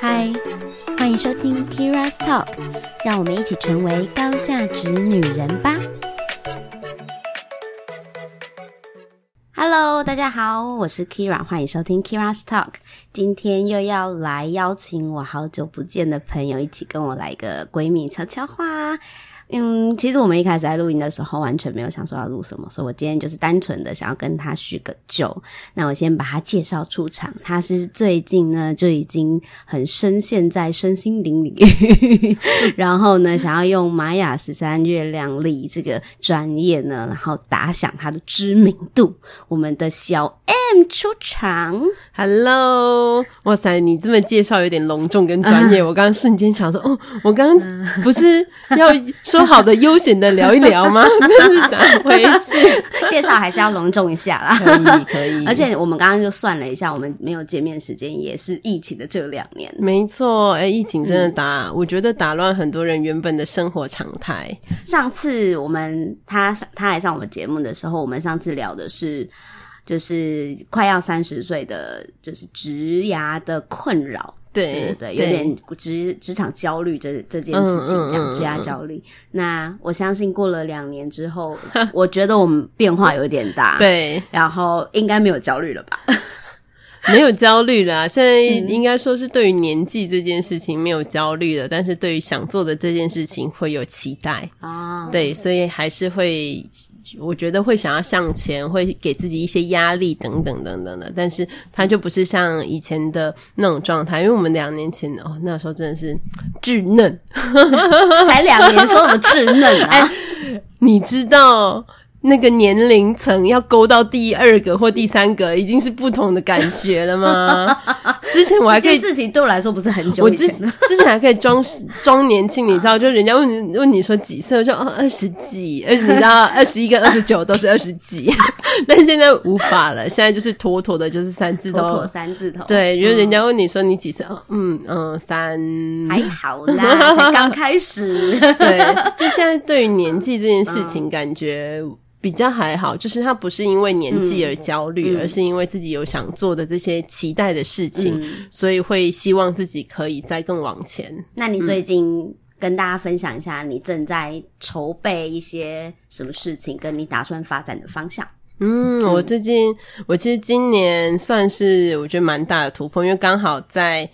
嗨，欢迎收听 Kira's Talk，让我们一起成为高价值女人吧。Hello，大家好，我是 Kira，欢迎收听 Kira's Talk。今天又要来邀请我好久不见的朋友一起跟我来个闺蜜悄悄话。嗯，其实我们一开始在录音的时候完全没有想说要录什么，所以我今天就是单纯的想要跟他叙个旧。那我先把他介绍出场，他是最近呢就已经很深陷在身心灵领域，然后呢想要用玛雅十三月亮历这个专业呢，然后打响他的知名度。我们的小 M 出场，Hello，哇塞，你这么介绍有点隆重跟专业，我刚刚瞬间想说，哦，我刚刚不是要说。说好的悠闲的聊一聊吗？这是怎么回事？介绍还是要隆重一下啦。可以，可以。而且我们刚刚就算了一下，我们没有见面时间也是疫情的这两年。没错，哎，疫情真的打，嗯、我觉得打乱很多人原本的生活常态。上次我们他他来上我们节目的时候，我们上次聊的是就是快要三十岁的就是职牙的困扰。对对对，有点职职场焦虑这这件事情，讲职业焦虑。那我相信过了两年之后，我觉得我们变化有点大。对，然后应该没有焦虑了吧？没有焦虑了，现在应该说是对于年纪这件事情没有焦虑了，但是对于想做的这件事情会有期待啊。对，所以还是会，我觉得会想要向前，会给自己一些压力等等等等的。但是它就不是像以前的那种状态，因为我们两年前哦，那时候真的是稚嫩，才两年，说什么稚嫩啊？哎，你知道？那个年龄层要勾到第二个或第三个，已经是不同的感觉了吗？之前我还可以，这事情对我来说不是很久以前，我之，之前还可以装装年轻，你知道？就人家问你问你说几岁，我说哦二十几，而你知道二十一跟二十九都是二十几，但现在无法了，现在就是妥妥的就是三字头，妥妥三字头。对，就是人家问你说你几岁？哦，嗯嗯，三还好啦，才刚开始。对，就现在对于年纪这件事情，嗯、感觉。比较还好，就是他不是因为年纪而焦虑，嗯、而是因为自己有想做的这些期待的事情，嗯、所以会希望自己可以再更往前。那你最近跟大家分享一下，你正在筹备一些什么事情，跟你打算发展的方向？嗯，我最近，我其实今年算是我觉得蛮大的突破，因为刚好在。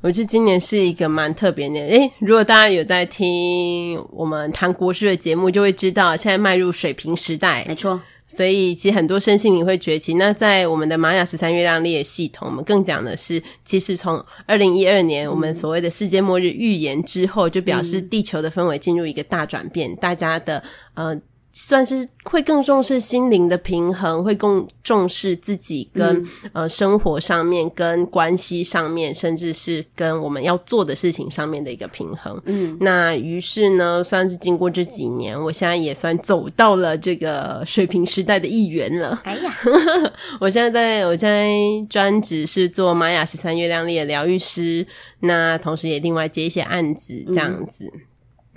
我觉得今年是一个蛮特别的。诶，如果大家有在听我们谈国事的节目，就会知道现在迈入水平时代。没错，所以其实很多身心灵会崛起。那在我们的玛雅十三月亮历系统，我们更讲的是，其实从二零一二年我们所谓的世界末日预言之后，就表示地球的氛围进入一个大转变，大家的呃。算是会更重视心灵的平衡，会更重视自己跟、嗯、呃生活上面、跟关系上面，甚至是跟我们要做的事情上面的一个平衡。嗯，那于是呢，算是经过这几年，我现在也算走到了这个水平时代的一员了。哎呀，我现在在我现在专职是做玛雅十三月亮历的疗愈师，那同时也另外接一些案子这样子。嗯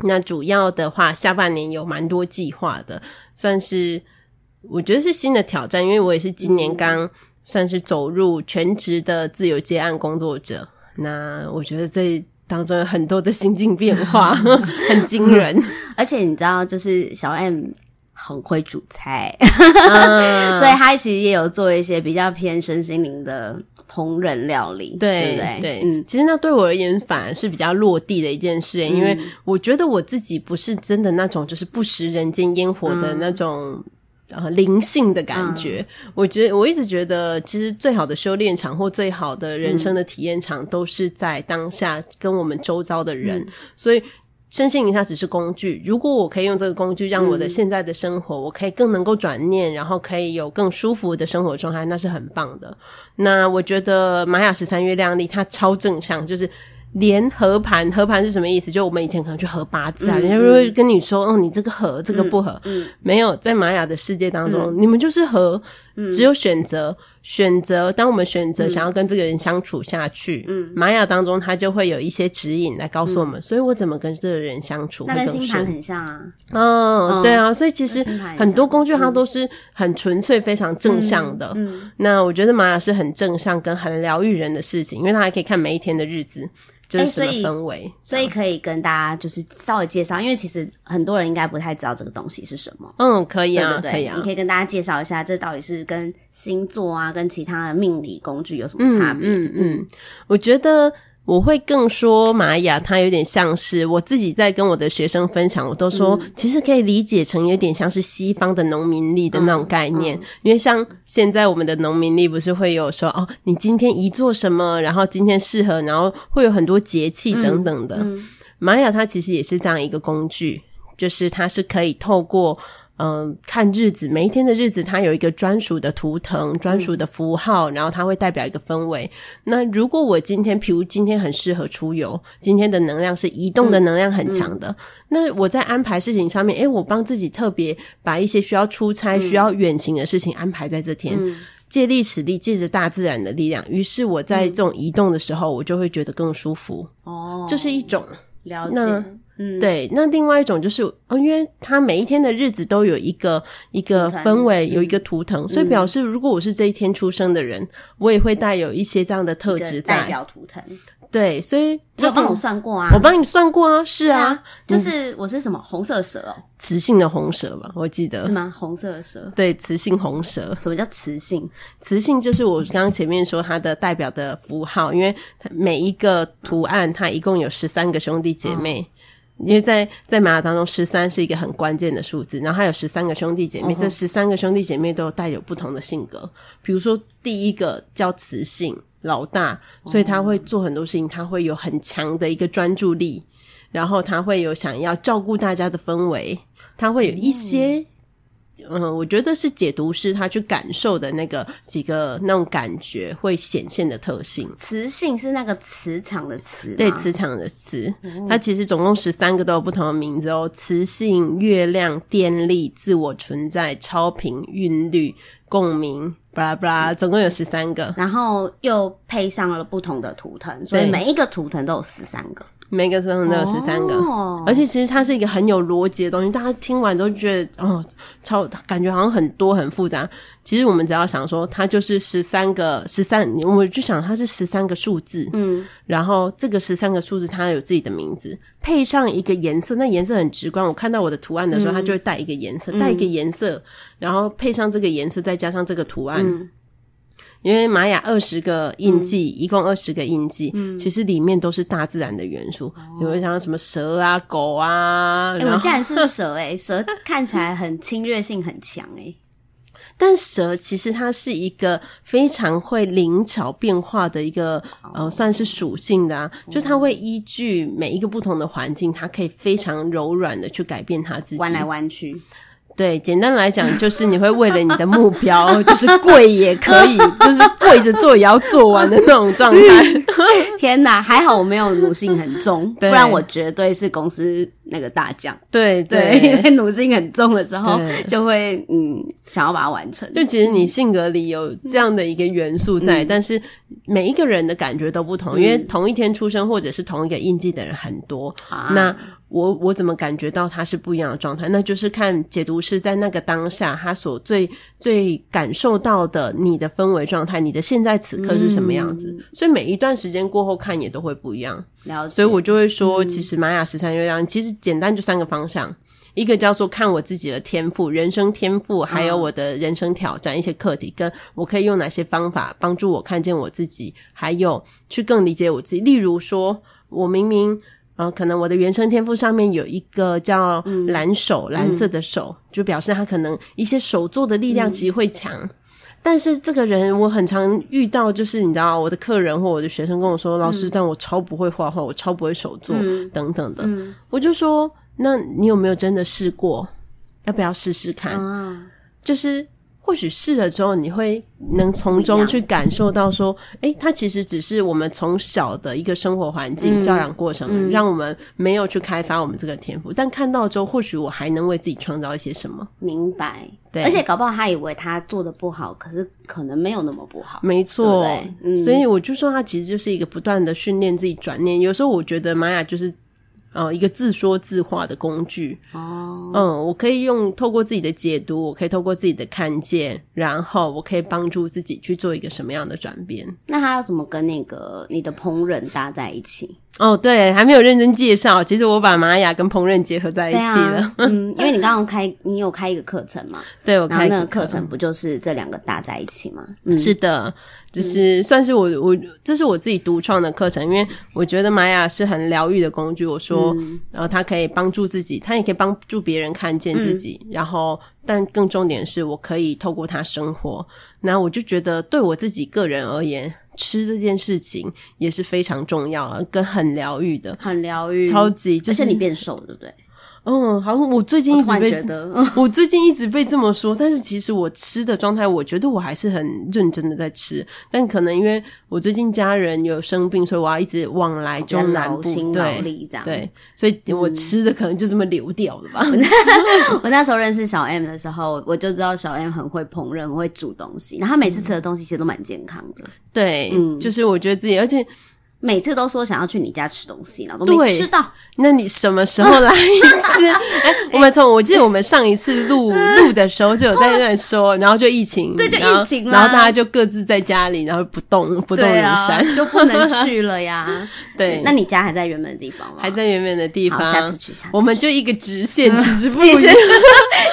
那主要的话，下半年有蛮多计划的，算是我觉得是新的挑战，因为我也是今年刚算是走入全职的自由接案工作者。那我觉得这当中有很多的心境变化，很惊人。而且你知道，就是小 M 很会煮菜，嗯、所以他其实也有做一些比较偏身心灵的。烹饪料理，对，对嗯，其实那对我而言反而是比较落地的一件事，嗯，因为我觉得我自己不是真的那种就是不食人间烟火的那种，嗯，呃灵性的感觉。嗯，我觉得我一直觉得，其实最好的修炼场或最好的人生的体验场，都是在当下跟我们周遭的人，嗯，所以。身心灵它只是工具，如果我可以用这个工具让我的现在的生活，嗯、我可以更能够转念，然后可以有更舒服的生活状态，那是很棒的。那我觉得玛雅十三月亮历它超正向，就是连合盘，合盘是什么意思？就我们以前可能去合八字啊，嗯、人家就会跟你说，哦，你这个合，这个不合，嗯，没有在玛雅的世界当中，嗯、你们就是合。只有选择，选择。当我们选择想要跟这个人相处下去，嗯，玛雅当中它就会有一些指引来告诉我们，嗯、所以我怎么跟这个人相处。那跟星盘很像啊，嗯，嗯对啊，所以其实很多工具它都是很纯粹、非常正向的。嗯，嗯那我觉得玛雅是很正向跟很疗愈人的事情，因为它还可以看每一天的日子。就是什么氛围、欸，所以可以跟大家就是稍微介绍，因为其实很多人应该不太知道这个东西是什么。嗯，可以啊，对对对可以啊，你可以跟大家介绍一下，这到底是跟星座啊，跟其他的命理工具有什么差别？嗯嗯，嗯，我觉得。我会更说玛雅，它有点像是我自己在跟我的学生分享，我都说其实可以理解成有点像是西方的农民历的那种概念，嗯嗯、因为像现在我们的农民历不是会有说哦，你今天宜做什么，然后今天适合，然后会有很多节气等等的。玛雅它其实也是这样一个工具，就是它是可以透过。嗯，看日子，每一天的日子，它有一个专属的图腾、专属的符号，然后它会代表一个氛围。那如果我今天，譬如今天很适合出游，今天的能量是移动的能量很强的，嗯嗯、那我在安排事情上面，诶，我帮自己特别把一些需要出差、需要远行的事情安排在这天，嗯、借力使力，借着大自然的力量，于是我在这种移动的时候，我就会觉得更舒服。哦，这是一种了解。嗯，对，那另外一种就是，哦，因为他每一天的日子都有一个一个氛围，有一个图腾，所以表示如果我是这一天出生的人，我也会带有一些这样的特质在。代表图腾。对，所以他有帮我算过啊？我帮你算过啊，是啊，就是我是什么红色蛇哦，雌性的红蛇吧，我记得是吗？红色的蛇，对，雌性红蛇。什么叫雌性？雌性就是我刚刚前面说它的代表的符号，因为它每一个图案它一共有十三个兄弟姐妹。因为在在玛雅当中，十三是一个很关键的数字，然后还有十三个兄弟姐妹，这十三个兄弟姐妹都带有不同的性格。比如说，第一个叫雌性老大，所以他会做很多事情，他会有很强的一个专注力，然后他会有想要照顾大家的氛围，他会有一些。嗯，我觉得是解读师他去感受的那个几个那种感觉会显现的特性。磁性是那个磁场的磁，对，磁场的磁。嗯、它其实总共十三个都有不同的名字哦。磁性、月亮、电力、自我存在、超频、韵律、共鸣，巴拉巴拉，总共有十三个。然后又配上了不同的图腾，所以每一个图腾都有十三个。每个图腾都有十三个，哦、而且其实它是一个很有逻辑的东西。大家听完都觉得哦，超感觉好像很多很复杂。其实我们只要想说，它就是十三个十三，我就想它是十三个数字。嗯，然后这个十三个数字它有自己的名字，配上一个颜色，那颜色很直观。我看到我的图案的时候，嗯、它就会带一个颜色，带一个颜色，然后配上这个颜色，再加上这个图案。嗯因为玛雅二十个印记，嗯、一共二十个印记，嗯、其实里面都是大自然的元素，有没有像什么蛇啊、狗啊？哎、欸，我竟然是蛇哎、欸！蛇看起来很侵略性很强哎、欸，但蛇其实它是一个非常会灵巧变化的一个呃，算是属性的啊，就是它会依据每一个不同的环境，它可以非常柔软的去改变它自己，弯来弯去。对，简单来讲就是你会为了你的目标，就是跪也可以，就是跪着做也要做完的那种状态。天哪，还好我没有奴性很重，不然我绝对是公司那个大将。对对，对，因为奴性很重的时候，就会嗯想要把它完成。就其实你性格里有这样的一个元素在，嗯、但是每一个人的感觉都不同，嗯、因为同一天出生或者是同一个印记的人很多。啊、那我我怎么感觉到他是不一样的状态？那就是看解读师在那个当下，他所最最感受到的你的氛围状态，你的现在此刻是什么样子？嗯、所以每一段时间过后看也都会不一样。了解。所以我就会说，其实玛雅十三月亮，其实简单就三个方向：一个叫做看我自己的天赋、人生天赋，还有我的人生挑战、一些课题，跟我可以用哪些方法帮助我看见我自己，还有去更理解我自己。例如说，我明明。呃，可能我的原生天赋上面有一个叫蓝手，嗯、蓝色的手，嗯、就表示他可能一些手做的力量其实会强。嗯、但是这个人我很常遇到，就是你知道，我的客人或我的学生跟我说：“嗯、老师，但我超不会画画，我超不会手做，嗯、等等的。嗯”我就说：“那你有没有真的试过？要不要试试看？”啊、就是。或许试了之后，你会能从中去感受到说，诶，它其实只是我们从小的一个生活环境、教养过程，嗯、让我们没有去开发我们这个天赋。嗯、但看到之后，或许我还能为自己创造一些什么。明白，对。而且搞不好他以为他做的不好，可是可能没有那么不好。没错，对对嗯、所以我就说，他其实就是一个不断的训练自己转念。有时候我觉得玛雅就是。呃，一个自说自话的工具哦，嗯，我可以用透过自己的解读，我可以透过自己的看见，然后我可以帮助自己去做一个什么样的转变。那他要怎么跟那个你的烹饪搭在一起？哦，对，还没有认真介绍。其实我把玛雅跟烹饪结合在一起了。啊、嗯，因为你刚刚开，你有开一个课程嘛？对，我开那个课程不就是这两个搭在一起吗？嗯，是的。就是算是我我这是我自己独创的课程，因为我觉得玛雅是很疗愈的工具。我说，嗯、然后它可以帮助自己，它也可以帮助别人看见自己。嗯、然后，但更重点是我可以透过它生活。那我就觉得，对我自己个人而言，吃这件事情也是非常重要，跟很疗愈的，很疗愈，超级。就是你变瘦，对不对？嗯，好像我最近一直被 我最近一直被这么说，但是其实我吃的状态，我觉得我还是很认真的在吃，但可能因为我最近家人有生病，所以我要一直往来中南部，对对，所以我吃的可能就这么流掉了吧。我那时候认识小 M 的时候，我就知道小 M 很会烹饪，很会煮东西，然后他每次吃的东西其实都蛮健康的。对，嗯，就是我觉得自己，而且。每次都说想要去你家吃东西，然后都没吃到。那你什么时候 来一次？哎，我们从我记得我们上一次录 录的时候就有在那说，然后就疫情，对，就疫情了，然后大家就各自在家里，然后不动不动如山，就不能去了呀。对，那你家还在原本的地方吗？还在原本的地方，下次去，下次我们就一个直线，其实不远，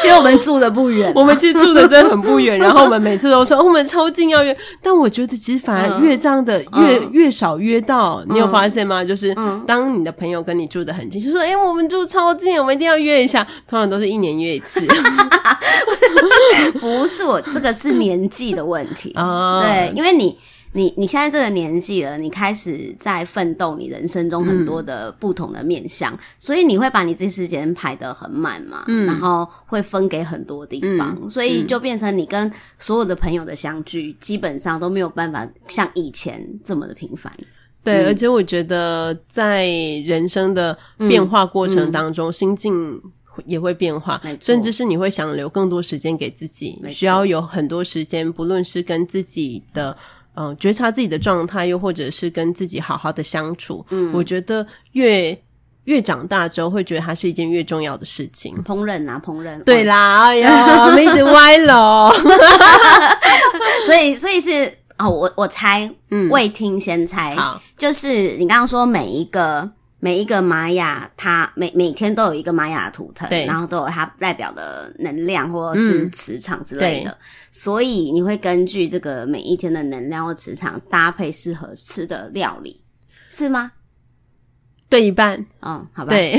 其实我们住的不远，我们其实住的真的很不远。然后我们每次都说我们超近要约，但我觉得其实反而越这样的越越少约到。哦，你有发现吗？就是当你的朋友跟你住得很近，就说：“哎，我们住超近，我们一定要约一下。”通常都是一年约一次。不是我，这个是年纪的问题。哦，对，因为你你你现在这个年纪了，你开始在奋斗你人生中很多的不同的面向，所以你会把你自己时间排得很满嘛，嗯，然后会分给很多地方，所以就变成你跟所有的朋友的相聚，基本上都没有办法像以前这么的频繁。对，而且我觉得在人生的变化过程当中，心境也会变化，甚至是你会想留更多时间给自己，需要有很多时间，不论是跟自己的嗯、呃、觉察自己的状态，又或者是跟自己好好的相处。嗯，我觉得越越长大之后，会觉得它是一件越重要的事情。烹饪啊，烹饪，对啦，哎呀，我们一直歪了，所以，所以是。哦，我我猜，嗯，未听先猜，好，就是你刚刚说每一个每一个玛雅，它每每天都有一个玛雅图腾，对，然后都有它代表的能量或者是磁场之类的，嗯、所以你会根据这个每一天的能量或磁场搭配适合吃的料理，是吗？对一半，嗯，好吧，对，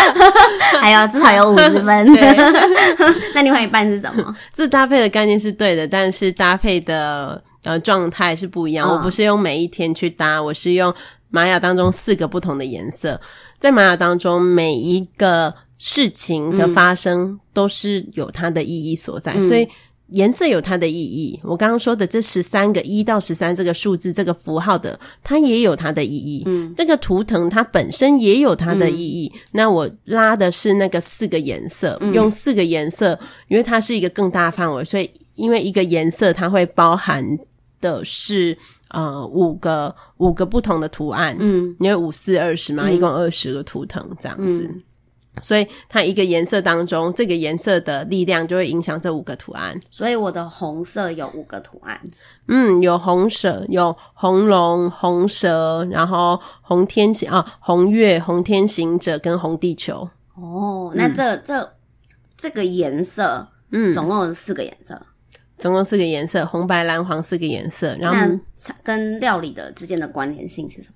还有至少有五十分，对。那另外一半是什么？这搭配的概念是对的，但是搭配的。呃，状态是不一样。我不是用每一天去搭，我是用玛雅当中四个不同的颜色。在玛雅当中，每一个事情的发生都是有它的意义所在，嗯、所以颜色有它的意义。我刚刚说的这十三个一到十三这个数字这个符号的，它也有它的意义。嗯，这个图腾它本身也有它的意义。嗯、那我拉的是那个四个颜色，嗯、用四个颜色，因为它是一个更大范围，所以因为一个颜色它会包含。的是呃五个五个不同的图案，嗯，因为五四二十嘛，嗯、一共二十个图腾这样子，嗯、所以它一个颜色当中，这个颜色的力量就会影响这五个图案。所以我的红色有五个图案，嗯，有红蛇，有红龙、红蛇，然后红天行啊，红月、红天行者跟红地球。哦，那这、嗯、这这个颜色，嗯，总共有四个颜色。总共四个颜色，红白蓝黄四个颜色。然后跟料理的之间的关联性是什么？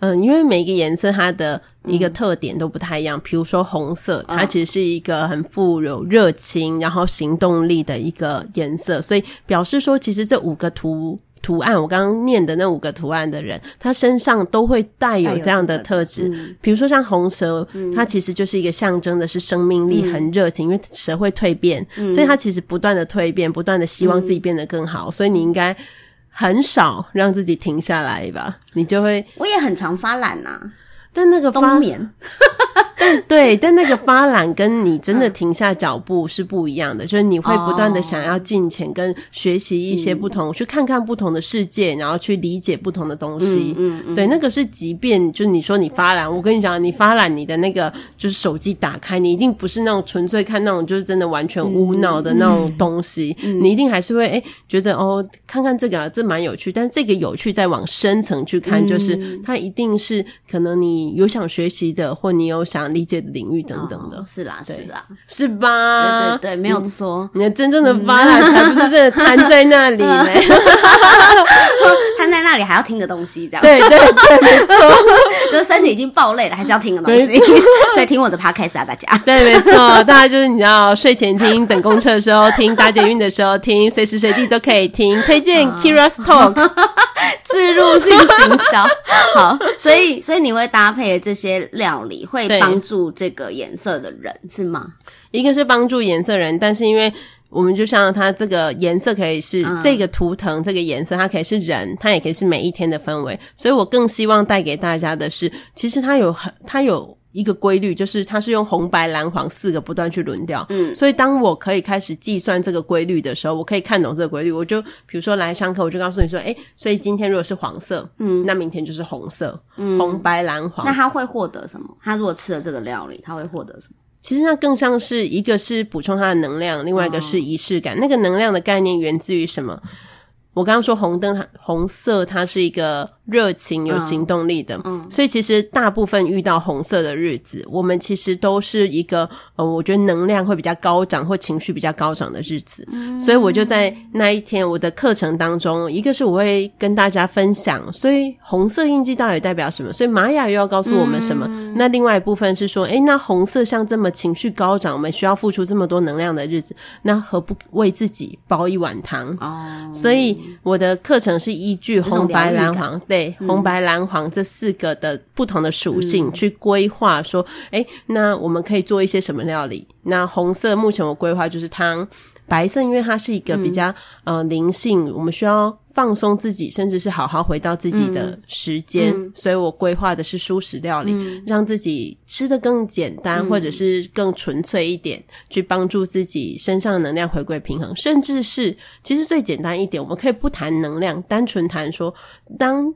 嗯，因为每一个颜色它的一个特点都不太一样。比如说红色，它其实是一个很富有热情，然后行动力的一个颜色，所以表示说，其实这五个图。图案，我刚刚念的那五个图案的人，他身上都会带有这样的特质。嗯、比如说像红蛇，它其实就是一个象征的是生命力很热情，嗯、因为蛇会蜕变，嗯、所以它其实不断的蜕变，不断的希望自己变得更好。嗯、所以你应该很少让自己停下来吧，你就会。我也很常发懒呐、啊，但那个发冬眠。对，但那个发懒跟你真的停下脚步是不一样的，嗯、就是你会不断的想要进前跟学习一些不同，嗯、去看看不同的世界，然后去理解不同的东西。嗯对，那个是即便就是你说你发懒，我跟你讲，你发懒，你的那个就是手机打开，你一定不是那种纯粹看那种就是真的完全无脑的那种东西，你一定还是会诶觉得哦，看看这个、啊、这蛮有趣，但是这个有趣再往深层去看，就是它一定是可能你有想学习的，或你有想。理解的领域等等的，哦、是啦，是啦，是吧？对对对，没有错。你的 真正的发懒才不是真的瘫在那里呢，瘫 在那里还要听个东西，这样。对对对，没错，就是身体已经爆累了，还是要听个东西，在听我的 podcast 啊，大家。对，没错，大家就是你要睡前听，等公车的时候听，搭捷运的时候听，随时随地都可以听。推荐 Keira's Talk，置入性行销。好，所以所以你会搭配这些料理，会帮。助这个颜色的人是吗？一个是帮助颜色人，但是因为我们就像它这个颜色可以是这个图腾，这个颜色它可以是人，它也可以是每一天的氛围，所以我更希望带给大家的是，其实它有很它有。一个规律就是，它是用红白蓝黄四个不断去轮调。嗯，所以当我可以开始计算这个规律的时候，我可以看懂这个规律。我就比如说来上课，我就告诉你说，哎，所以今天如果是黄色，嗯，那明天就是红色，嗯，红白蓝黄。那他会获得什么？他如果吃了这个料理，他会获得什么？其实它更像是一个是补充它的能量，另外一个是仪式感。哦，那个能量的概念源自于什么？我刚刚说红灯，它红色，它是一个热情、有行动力的，嗯，嗯，所以其实大部分遇到红色的日子，我们其实都是一个呃，我觉得能量会比较高涨或情绪比较高涨的日子，嗯，所以我就在那一天我的课程当中，一个是我会跟大家分享，所以红色印记到底代表什么？所以玛雅又要告诉我们什么？嗯，那另外一部分是说，诶，那红色像这么情绪高涨，我们需要付出这么多能量的日子，那何不为自己煲一碗汤？哦，所以。我的课程是依据红白蓝黄，对，嗯、红白蓝黄这四个的不同的属性去规划，说，诶、那我们可以做一些什么料理？那红色目前我规划就是汤，白色因为它是一个比较、嗯、呃灵性，我们需要。放松自己，甚至是好好回到自己的时间，嗯嗯、所以我规划的是蔬食料理，嗯、让自己吃得更简单，嗯、或者是更纯粹一点，去帮助自己身上的能量回归平衡。甚至是，其实最简单一点，我们可以不谈能量，单纯谈说，当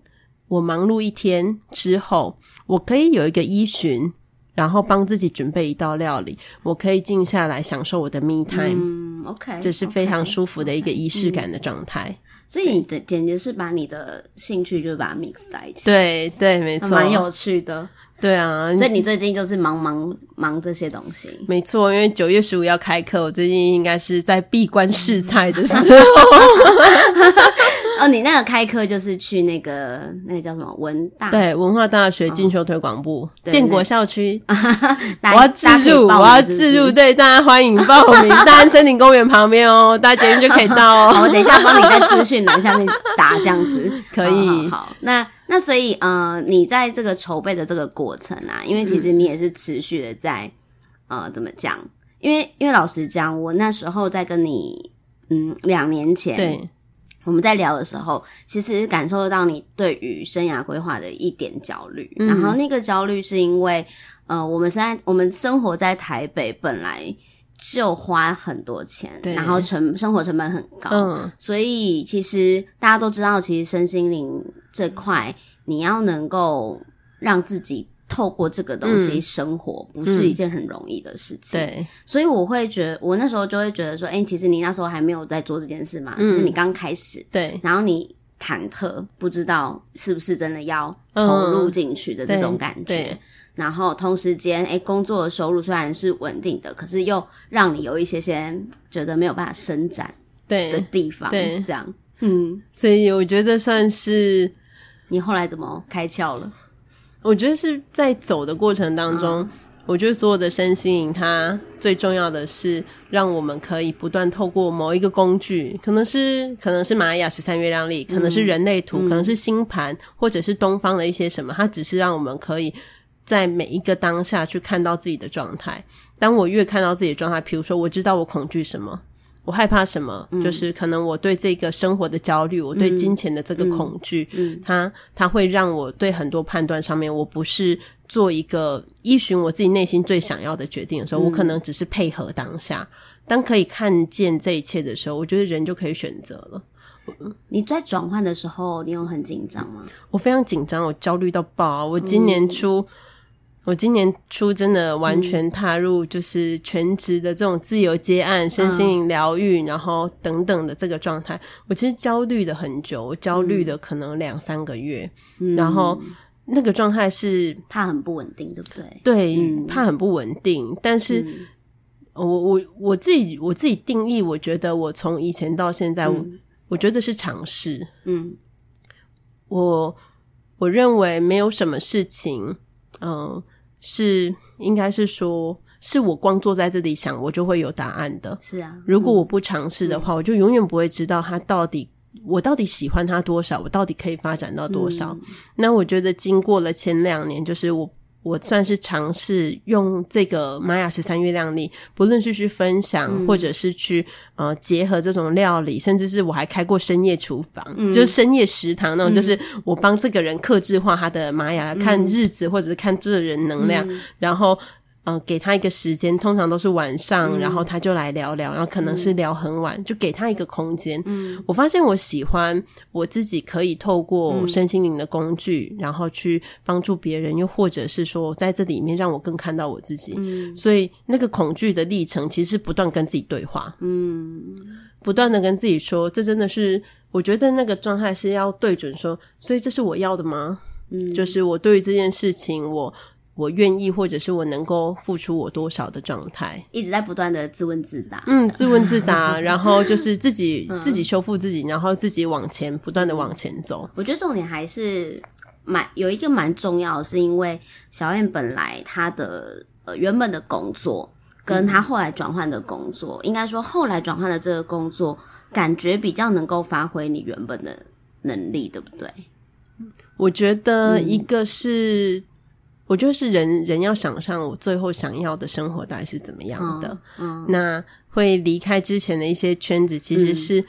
我忙碌一天之后，我可以有一个依循，然后帮自己准备一道料理，我可以静下来享受我的 me time。嗯，OK，这是非常舒服的一个仪式感的状态。嗯所以你的简直是把你的兴趣就把它 mix 在一起，对对，没错，蛮有趣的，对啊。所以你最近就是忙忙忙这些东西，没错。因为九月十五要开课，我最近应该是在闭关试菜的时候。哦，你那个开课就是去那个那个叫什么文大？对，文化大学进修推广部，建国校区。我要置入，我要置入，对，大家欢迎报名，大安森林公园旁边哦，大家捷运就可以到哦。好，我等一下 帮你在资讯栏下面打这样子，可以。好，那那所以呃，你在这个筹备的这个过程啊，因为其实你也是持续的在呃，怎么讲？因为因为老实讲，我那时候在跟你嗯两年前对。我们在聊的时候，其实感受得到你对于生涯规划的一点焦虑，嗯、然后那个焦虑是因为，呃，我们现在我们生活在台北，本来就花很多钱，对然后成生活成本很高，嗯、所以其实大家都知道，其实身心灵这块，你要能够让自己。透过这个东西生活，嗯、不是一件很容易的事情。对，所以我会觉得，我那时候就会觉得说，哎、欸，其实你那时候还没有在做这件事嘛，是你刚开始。对，然后你忐忑，不知道是不是真的要投入进去的这种感觉。嗯、然后同时间，哎、欸，工作的收入虽然是稳定的，可是又让你有一些些觉得没有办法伸展的地方。对，对这样，嗯，所以我觉得算是你后来怎么开窍了？我觉得是在走的过程当中，我觉得所有的身心灵，它最重要的是让我们可以不断透过某一个工具，可能是可能是玛雅十三月亮历，可能是人类图，嗯、可能是星盘，或者是东方的一些什么，它只是让我们可以在每一个当下去看到自己的状态。当我越看到自己的状态，比如说我知道我恐惧什么。我害怕什么？嗯、就是可能我对这个生活的焦虑，嗯、我对金钱的这个恐惧，嗯嗯、它它会让我对很多判断上面，我不是做一个依循我自己内心最想要的决定的时候，嗯、我可能只是配合当下。当可以看见这一切的时候，我觉得人就可以选择了。你在转换的时候，你有很紧张吗？我非常紧张，我焦虑到爆啊！我今年初。嗯我今年初真的完全踏入就是全职的这种自由接案、嗯、身心灵疗愈，然后等等的这个状态。我其实焦虑了很久，我焦虑的可能两三个月，嗯、然后那个状态是怕很不稳定，对不对？对，嗯、怕很不稳定。但是我我我自己我自己定义，我觉得我从以前到现在，我觉得是尝试。嗯，我我认为没有什么事情。嗯，是应该是说，是我光坐在这里想，我就会有答案的。是啊，如果我不尝试的话，嗯、我就永远不会知道他到底，我到底喜欢他多少，我到底可以发展到多少。嗯、那我觉得经过了前两年，就是我。我算是尝试用这个玛雅十三月亮历，不论是去分享，嗯、或者是去呃结合这种料理，甚至是我还开过深夜厨房，嗯、就是深夜食堂那种，就是我帮这个人克制化他的玛雅，看日子，或者是看这个人能量，嗯、然后。嗯、呃，给他一个时间，通常都是晚上，嗯、然后他就来聊聊，然后可能是聊很晚，嗯、就给他一个空间。嗯，我发现我喜欢我自己可以透过身心灵的工具，嗯、然后去帮助别人，又或者是说在这里面让我更看到我自己。嗯，所以那个恐惧的历程，其实是不断跟自己对话。嗯，不断的跟自己说，这真的是我觉得那个状态是要对准说，所以这是我要的吗？嗯，就是我对于这件事情，我。我愿意，或者是我能够付出我多少的状态，一直在不断的自问自答。嗯，自问自答，然后就是自己、嗯、自己修复自己，然后自己往前不断的往前走。我觉得重点还是蛮有一个蛮重要的，是因为小燕本来她的呃原本的工作，跟她后来转换的工作，嗯、应该说后来转换的这个工作，感觉比较能够发挥你原本的能力，对不对？我觉得一个是。嗯我觉得是人人要想象我最后想要的生活大概是怎么样的。嗯，嗯，那会离开之前的一些圈子，其实是、嗯、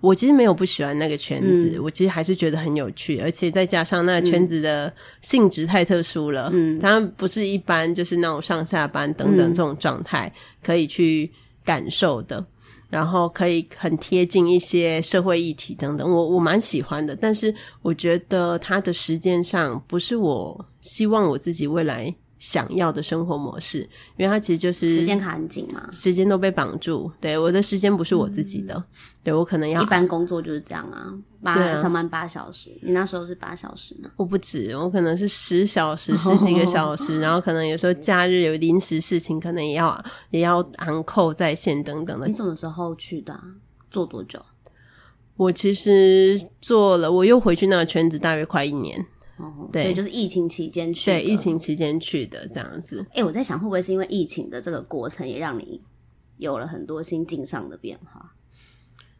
我其实没有不喜欢那个圈子，嗯、我其实还是觉得很有趣，而且再加上那个圈子的性质太特殊了，嗯，当然不是一般就是那种上下班等等这种状态可以去感受的。然后可以很贴近一些社会议题等等，我我蛮喜欢的。但是我觉得它的时间上不是我希望我自己未来想要的生活模式，因为它其实就是时间卡很紧嘛，时间都被绑住。对，我的时间不是我自己的，嗯、对我可能要一般工作就是这样啊，八啊，上班八小时。你那时候是八小时吗？我不止，我可能是十小时，十几个小时，然后可能有时候假日有临时事情，可能也要也要昂扣在线等等的。你什么时候去的啊？做多久？我其实做了，我又回去那个圈子，大约快一年。哦，对，所以就是疫情期间去的，对，疫情期间去的这样子。诶，我在想，会不会是因为疫情的这个过程，也让你有了很多心境上的变化？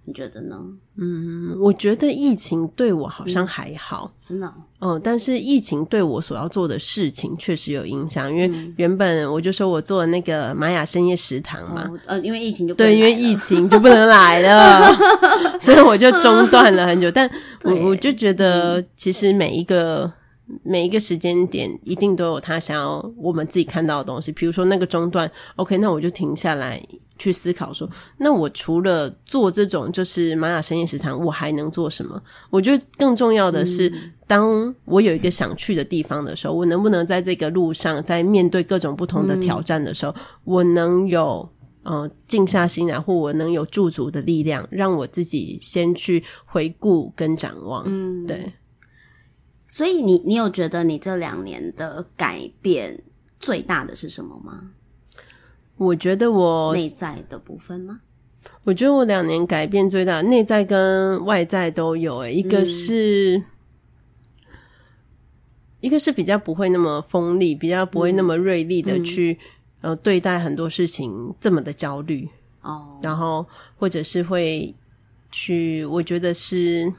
你觉得呢？嗯，我觉得疫情对我好像还好，嗯、真的、哦。嗯，但是疫情对我所要做的事情确实有影响，因为原本我就说我做那个玛雅深夜食堂嘛，哦、呃，因为疫情就对，因为疫情就不能来了，所以我就中断了很久。但我我就觉得，其实每一个每一个时间点，一定都有他想要我们自己看到的东西。比如说那个中断，OK，那我就停下来。去思考说，那我除了做这种就是玛雅深夜食堂，我还能做什么？我觉得更重要的是，嗯、当我有一个想去的地方的时候，我能不能在这个路上，在面对各种不同的挑战的时候，嗯、我能有呃静下心来，或我能有驻足的力量，让我自己先去回顾跟展望。嗯，对。所以你你有觉得你这两年的改变最大的是什么吗？我觉得我内在的部分吗？我觉得我两年改变最大，内在跟外在都有。诶，一个是，嗯、一个是比较不会那么锋利，比较不会那么锐利的去、嗯、呃对待很多事情这么的焦虑。哦，然后或者是会去，我觉得是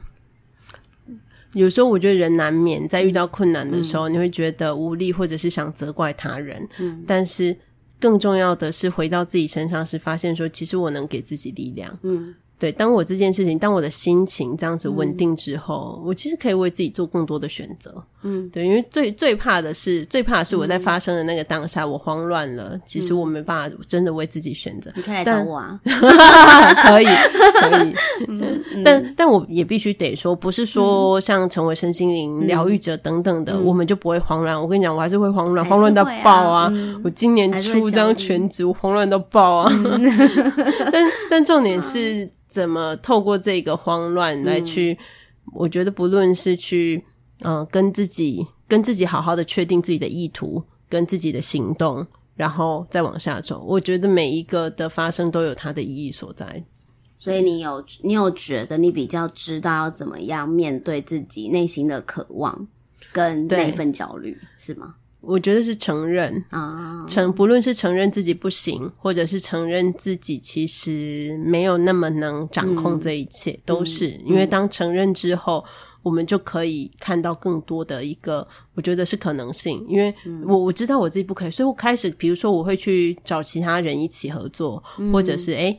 有时候我觉得人难免在遇到困难的时候，嗯、你会觉得无力，或者是想责怪他人，嗯，但是更重要的是回到自己身上，是发现说，其实我能给自己力量，嗯。对，当我这件事情，当我的心情这样子稳定之后，嗯、我其实可以为自己做更多的选择。嗯，对，因为最最怕的是，最怕的是我在发生的那个当下，嗯、我慌乱了。其实我没办法真的为自己选择。你可以来找我啊，可以，可以。嗯、但但我也必须得说，不是说像成为身心灵疗愈者等等的，嗯、我们就不会慌乱。我跟你讲，我还是会慌乱，慌乱到爆啊！嗯、我今年出张全职，我慌乱到爆啊！嗯、但但重点是。怎么透过这个慌乱来去？嗯、我觉得不论是去，嗯、呃，跟自己跟自己好好的确定自己的意图，跟自己的行动，然后再往下走。我觉得每一个的发生都有它的意义所在。所以你有你有觉得你比较知道要怎么样面对自己内心的渴望跟那份焦虑，是吗？我觉得是承认啊，承不论是承认自己不行，或者是承认自己其实没有那么能掌控这一切，嗯、都是、嗯、因为当承认之后，嗯、我们就可以看到更多的一个，我觉得是可能性。因为我我知道我自己不可以，所以我开始，比如说我会去找其他人一起合作，嗯、或者是诶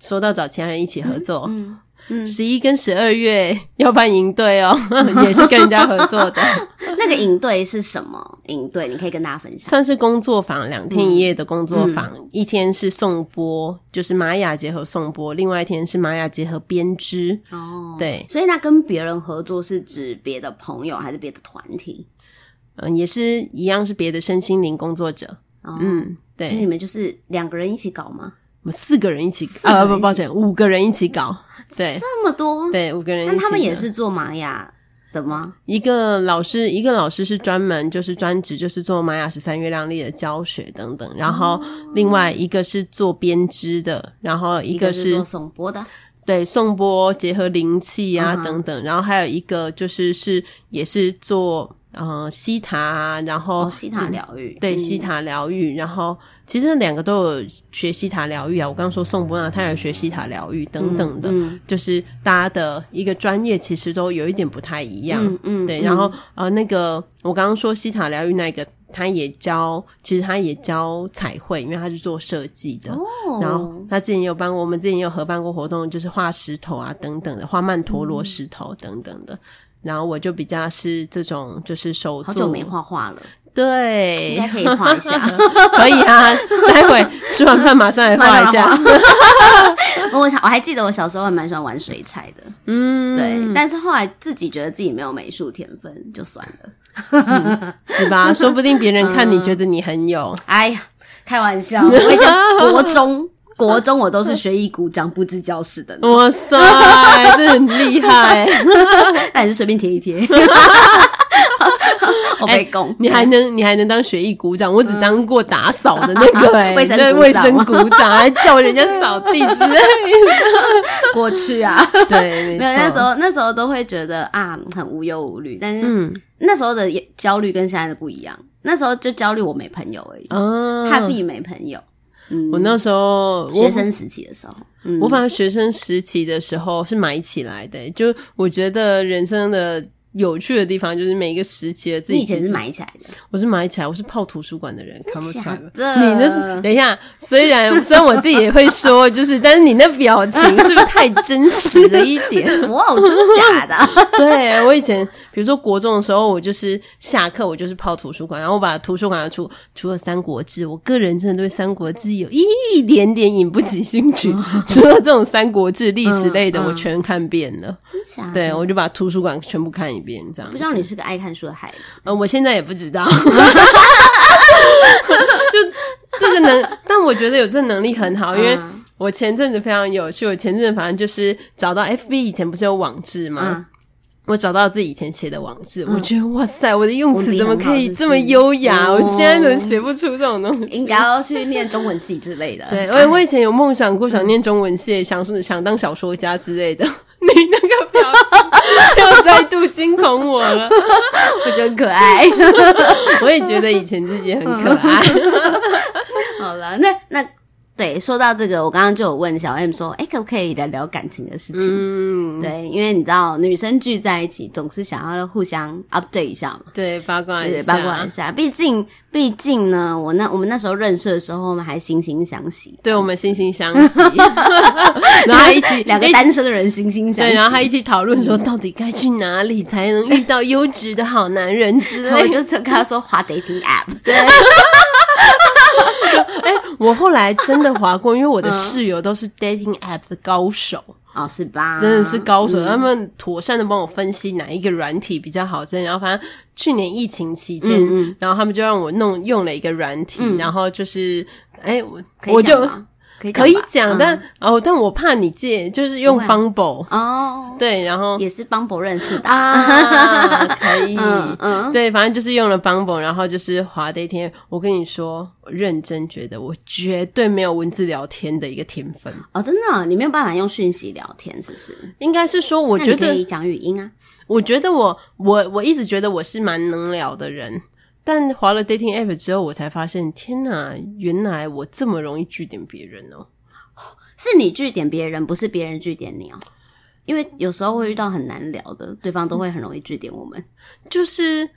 说到找其他人一起合作。嗯嗯十一跟十二月要办营队哦，也是跟人家合作的。那个营队是什么营队？你可以跟大家分享。算是工作坊，两天一夜的工作坊。嗯、一天是颂钵，就是玛雅结合颂钵；另外一天是玛雅结合编织。哦，对。所以那跟别人合作是指别的朋友还是别的团体？嗯，也是一样，是别的身心灵工作者。哦、嗯，对。所以你们就是两个人一起搞吗？我们四个人一起搞，啊，不，抱歉，五个人一起搞。对，这么多，对，五个人一起。那他们也是做玛雅的吗？一个老师，一个老师是专门就是专职，就是做玛雅十三月亮历的教学等等。然后另外一个是做编织的，然后一个是，做颂钵的，对，颂钵结合灵气啊等等。然后还有一个就是是也是做。呃，西塔啊，然后、哦、西塔疗愈，对，西塔疗愈。然后其实两个都有学西塔疗愈啊。我刚刚说颂钵啊，他有学西塔疗愈等等的，嗯嗯、就是大家的一个专业其实都有一点不太一样。嗯，嗯对。然后呃，那个我刚刚说西塔疗愈那个，他也教，其实他也教彩绘，因为他是做设计的。哦。然后他之前也有帮过我们，之前也有合办过活动，就是画石头啊等等的，画曼陀罗石头等等的。嗯然后我就比较是这种，就是手。好久没画画了，对，应该可以画一下，可以啊。待会吃完饭马上来画一下。我想我还记得我小时候还蛮喜欢玩水彩的，嗯，对。但是后来自己觉得自己没有美术天分，就算了，是，是吧？说不定别人看你觉得你很有。嗯、哎呀，开玩笑，我会讲国中。国中我都是学艺鼓掌，布置教室的。哇塞，这很厉害！但是随便贴一贴。我被攻，你还能你还能当学艺股长？我只当过打扫的那 个卫生卫生股长，还叫人家扫地之类的。过去啊，对，没有那时候那时候都会觉得啊很无忧无虑，但是那时候的焦虑跟现在的不一样。那时候就焦虑我没朋友而已，怕自己没朋友。嗯，我那时候学生时期的时候，嗯，我反正学生时期的时候是埋起来的，就我觉得人生的。有趣的地方就是每一个时期的自己。你以前是买起来的，我是买起来，我是泡图书馆的人，看不出来？的你那是等一下，虽然虽然我自己也会说，就是，但是你那表情是不是太真实了一点？哇，真的假的？对，我以前，比如说国中的时候，我就是下课，我就是泡图书馆，然后我把图书馆的除，除了《三国志》，我个人真的对《三国志》有一点点引不起兴趣，除了这种《三国志》历史类的，我全看遍了。真假？对，我就把图书馆全部看一遍。这样不知道你是个爱看书的孩子，嗯，我现在也不知道，就这个能，但我觉得有这个能力很好，因为我前阵子非常有趣，我前阵子反正就是找到 FB 以前不是有网志吗？嗯、我找到自己以前写的网志，嗯、我觉得哇塞，我的用词怎么可以这么优雅？我现在怎么写不出这种东西？应该要去念中文系之类的。对，我我以前有梦想过想念中文系，想是想当小说家之类的。你那个表情又再度惊恐我了，我觉得很可爱。我也觉得以前自己很可爱。好了，那那。对，说到这个，我刚刚就有问小 M 说，哎，可不可以聊聊感情的事情？嗯，对，因为你知道，女生聚在一起总是想要互相 update 一下嘛，对，八卦一下，对，八卦一下。毕竟，毕竟呢，我那我们那时候认识的时候，我们还惺惺相惜，对，我们惺惺相惜，然后还一起两个单身的人惺惺相惜，对，然后还一起讨论说，到底该去哪里才能遇到优质的好男人之类的。我就跟他说，滑 dating app，对。哎，我后来真的滑过，因为我的 室友都是 dating app 的高手哦，是吧？真的是高手，嗯、他们妥善的帮我分析哪一个软体比较好。真，然后反正去年疫情期间，嗯嗯然后他们就让我弄用了一个软体，嗯、然后就是，哎，我我就。可以可以讲，但哦，但我怕你借，就是用 Bumble 哦，对，然后也是 Bumble 认识的。啊，可以，嗯，对，反正就是用了 Bumble，然后就是滑 dating。我跟你说，认真觉得我绝对没有文字聊天的一个天分。哦，真的，你没有办法用讯息聊天，是不是？应该是说，我觉得可以讲语音啊。我觉得我我我一直觉得我是蛮能聊的人。但滑了 dating app 之后，我才发现，天哪，原来我这么容易拒点别人哦！是你拒点别人，不是别人拒点你哦。因为有时候会遇到很难聊的，对方都会很容易拒点我们。就是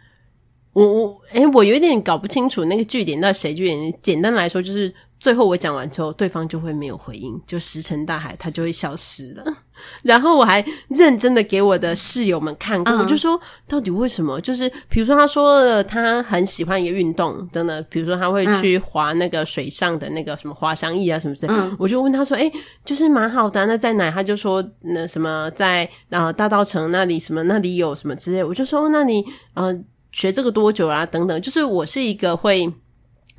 我我诶，我有一点搞不清楚那个据点到谁据点。简单来说，就是。最后我讲完之后，对方就会没有回应，就石沉大海，他就会消失了。然后我还认真的给我的室友们看过，我就说到底为什么？就是比如说他说了他很喜欢一个运动，等等，比如说他会去滑那个水上的那个什么滑翔翼啊什么之类。嗯，我就问他说：“诶，就是蛮好的，那在哪？”他就说：“那什么在呃大道城那里，什么那里有什么之类。”我就说：“那你呃学这个多久啊？等等。”就是我是一个会。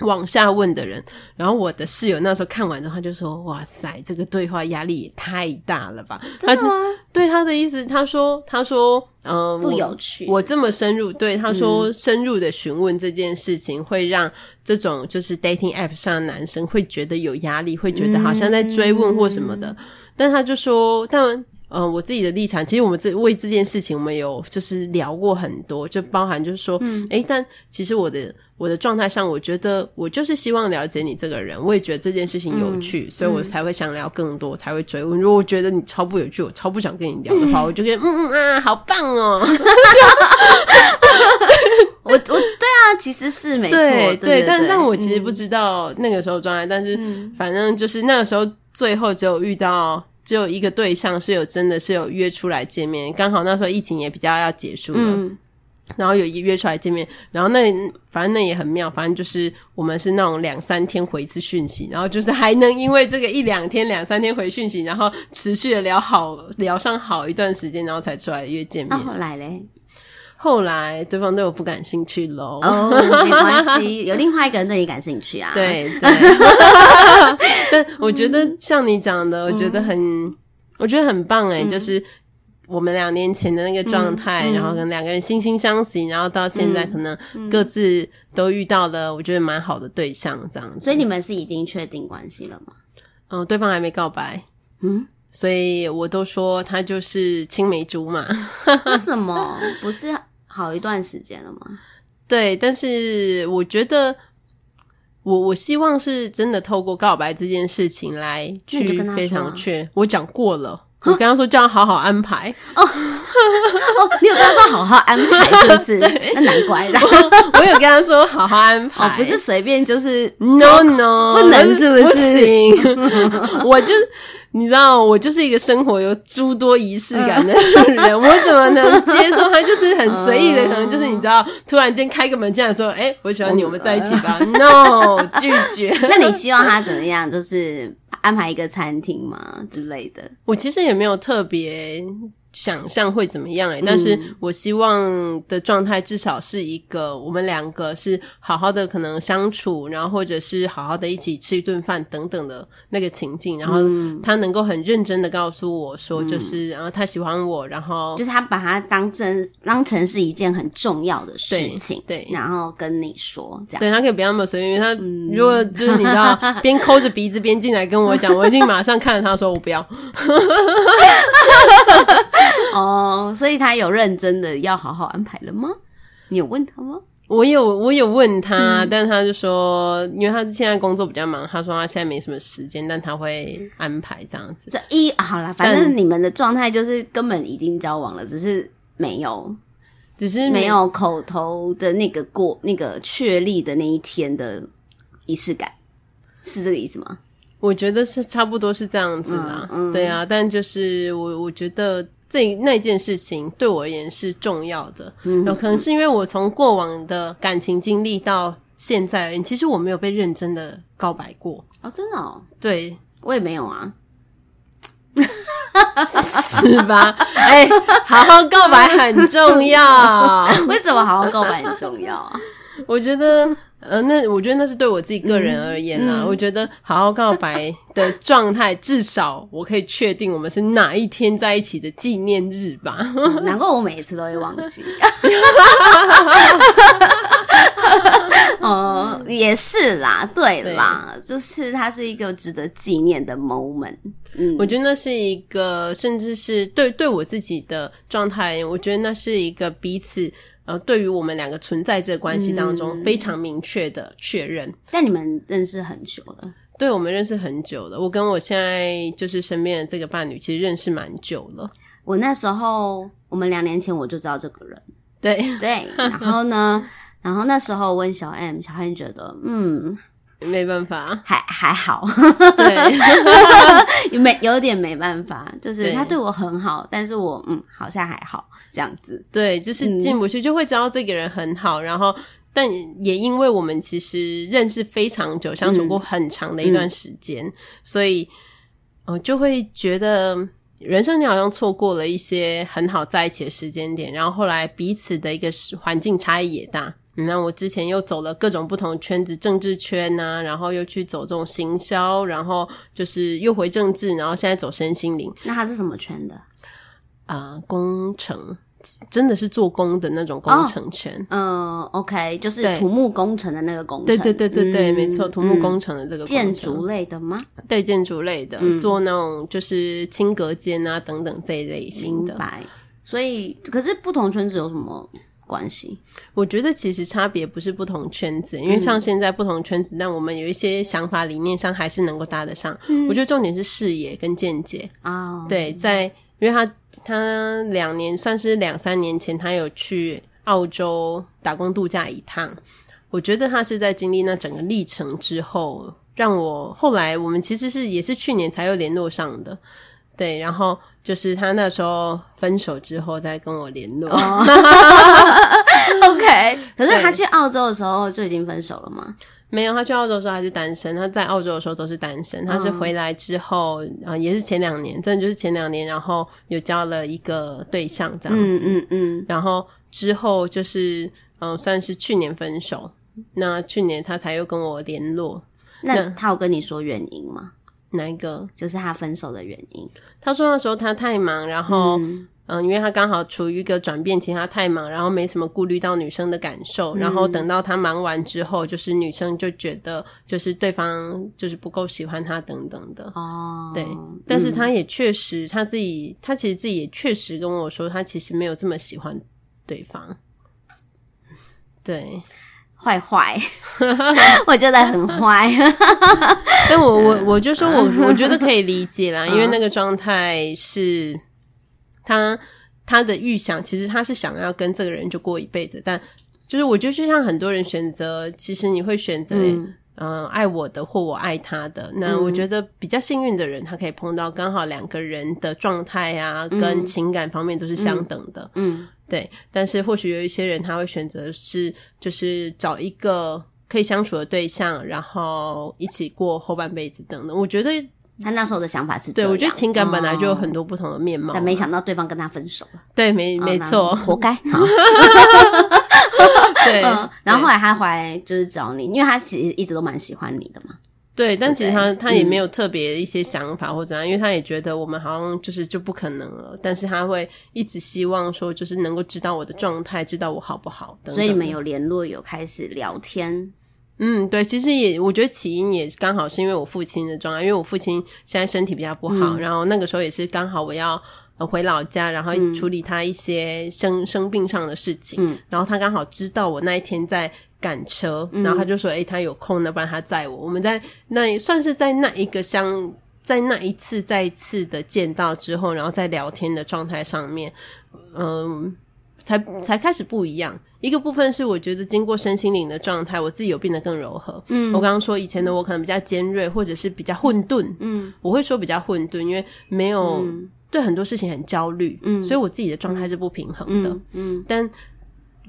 往下问的人，然后我的室友那时候看完之后，他就说：“哇塞，这个对话压力也太大了吧？”真的吗？对他的意思，他说：“他说，嗯、呃，不有趣。我”我这么深入，对他说，深入的询问这件事情，会让这种就是 dating app 上的男生会觉得有压力，会觉得好像在追问或什么的。嗯、但他就说，但。呃，我自己的立场，其实我们这为这件事情，我们有就是聊过很多，就包含就是说，嗯，诶，但其实我的我的状态上，我觉得我就是希望了解你这个人，我也觉得这件事情有趣，嗯、所以我才会想聊更多，嗯、才会追问。如果我觉得你超不有趣，我超不想跟你聊的话，嗯、我就觉得嗯嗯啊，好棒哦！我我对啊，其实是没错，对对，对，对，但但我其实不知道那个时候状态，嗯、但是反正就是那个时候最后只有遇到。只有一个对象是有真的是有约出来见面，刚好那时候疫情也比较要结束了，嗯、然后有一约出来见面，然后那反正那也很妙，反正就是我们是那种两三天回一次讯息，然后就是还能因为这个一两天两三天回讯息，然后持续的聊好聊上好一段时间，然后才出来约见面。那后来嘞？后来对方对我不感兴趣喽。哦，没关系，有另外一个人对你感兴趣啊。对对。但 我觉得像你讲的，我觉得很，嗯、我觉得很棒诶、嗯、就是我们两年前的那个状态，嗯嗯、然后跟两个人惺惺相惜，然后到现在可能各自都遇到了我觉得蛮好的对象，这样子。所以你们是已经确定关系了吗？嗯，对方还没告白。嗯。所以我都说他就是青梅竹马。为什么？不是好一段时间了吗？对，但是我觉得我我希望是真的透过告白这件事情来去非常确。我讲过了，我跟他说叫他好好安排。哦哦，你有跟他说好好安排是不是？那难怪了。我有跟他说好好安排，不是随便就是 no no 不能是不是？不行，我就。你知道我就是一个生活有诸多仪式感的人，我怎么能接受他就是很随意的？可能就是你知道，突然间开个门进来说：“哎，我喜欢你，我们在一起吧。” No，拒绝。那你希望他怎么样？就是安排一个餐厅吗之类的？我其实也没有特别想象会怎么样哎、欸，但是我希望的状态至少是一个，我们两个是好好的可能相处，然后或者是好好的一起吃一顿饭等等的那个情境，然后他能够很认真的告诉我说，就是然后他喜欢我，然后就是他把他当真当成是一件很重要的事情，对，对，然后跟你说这样，对他可以不要那么随便，因为他如果就是你知道边抠着鼻子边进来跟我讲，我一定马上看着他说我不要。哦，所以他有认真的要好好安排了吗？你有问他吗？我有，我有问他，嗯、但他就说，因为他现在工作比较忙，他说他现在没什么时间，但他会安排这样子。这一好啦，反正你们的状态就是根本已经交往了，只是没有，只是没有口头的那个过那个确立的那一天的仪式感，是这个意思吗？我觉得是差不多是这样子啦，嗯嗯、对啊，但就是我我觉得这那件事情对我而言是重要的，嗯，有可能是因为我从过往的感情经历到现在，其实我没有被认真的告白过哦，真的哦，对，我也没有啊，是吧？哎、欸，好好告白很重要，为什么好好告白很重要啊？我觉得。呃，那我觉得那是对我自己个人而言啦。嗯嗯、我觉得好好告白的状态，至少我可以确定我们是哪一天在一起的纪念日吧。嗯、难怪我每一次都会忘记。哦、嗯，也是啦，对啦，对就是它是一个值得纪念的 moment。嗯，我觉得那是一个，甚至是对对我自己的状态，我觉得那是一个彼此。呃，对于我们两个存在这个关系当中，非常明确的确认。嗯，但你们认识很久了？对，我们认识很久了。我跟我现在就是身边的这个伴侣，其实认识蛮久了。我那时候，我们两年前我就知道这个人。对对，然后呢，然后那时候问小 M，小 M 觉得，嗯。没办法，还还好，对，没有点没办法，就是他对我很好，但是我嗯，好像还好这样子，对，就是进不去，就会知道这个人很好，然后，但也因为我们其实认识非常久，相处过很长的一段时间，嗯、所以，我就会觉得人生你好像错过了一些很好在一起的时间点，然后后来彼此的一个环境差异也大。那我之前又走了各种不同圈子，政治圈啊，然后又去走这种行销，然后就是又回政治，然后现在走身心灵。那他是什么圈的？啊、呃，工程，真的是做工的那种工程圈。嗯、哦呃、OK，就是土木工程的那个工程。对对对对对，嗯、没错，土木工程的这个工程建筑类的吗？对，建筑类的，嗯、做那种就是轻隔间啊等等这一类型的。明白。所以，可是不同圈子有什么？关系，我觉得其实差别不是不同圈子，因为像现在不同圈子，嗯、但我们有一些想法理念上还是能够搭得上。嗯、我觉得重点是视野跟见解啊。哦、对，在因为他他两年算是两三年前，他有去澳洲打工度假一趟。我觉得他是在经历那整个历程之后，让我后来我们其实是也是去年才有联络上的。对，然后。就是他那时候分手之后再跟我联络。Oh. OK，可是他去澳洲的时候就已经分手了吗？没有，他去澳洲的时候还是单身。他在澳洲的时候都是单身。他是回来之后啊、也是前两年，真的就是前两年，然后有交了一个对象这样子。嗯嗯，嗯然后之后就是嗯、呃，算是去年分手。那去年他才又跟我联络。那他有跟你说原因吗？哪一个？就是他分手的原因。他说那时候他太忙，然后嗯、呃，因为他刚好处于一个转变期，他太忙，然后没什么顾虑到女生的感受，嗯、然后等到他忙完之后，就是女生就觉得就是对方就是不够喜欢他等等的哦。对，但是他也确实、嗯、他自己，他其实自己也确实跟我说，他其实没有这么喜欢对方。对。坏坏，我觉得很坏。但我我我就说我 我觉得可以理解啦，因为那个状态是他他的预想，其实他是想要跟这个人就过一辈子。但就是我觉得就像很多人选择，其实你会选择嗯、呃、爱我的或我爱他的。那我觉得比较幸运的人，他可以碰到刚好两个人的状态啊，跟情感方面都是相等的。嗯。嗯对，但是或许有一些人他会选择是，就是找一个可以相处的对象，然后一起过后半辈子等等。我觉得他那时候的想法是这样，对，我觉得情感本来就有很多不同的面貌，但没想到对方跟他分手了。对，没没错，活该。对，然后后来他回来就是找你，因为他其实一直都蛮喜欢你的嘛。对，但其实他他也没有特别一些想法或怎样，因为他也觉得我们好像就是就不可能了。但是他会一直希望说，就是能够知道我的状态，知道我好不好等等。所以你们有联络，有开始聊天。嗯，对，其实也，我觉得起因也刚好是因为我父亲的状态，因为我父亲现在身体比较不好，嗯、然后那个时候也是刚好我要回老家，然后处理他一些生、嗯、生病上的事情，嗯、然后他刚好知道我那一天在赶车，嗯、然后他就说：“诶，他有空，那不然他载我。”我们在那算是在那一个相，在那一次再一次的见到之后，然后在聊天的状态上面，嗯，才才开始不一样。一个部分是我觉得经过身心灵的状态，我自己有变得更柔和。嗯，我刚刚说以前的我可能比较尖锐，或者是比较混沌。嗯，我会说比较混沌，因为没有对很多事情很焦虑。嗯，所以我自己的状态是不平衡的。嗯，嗯，但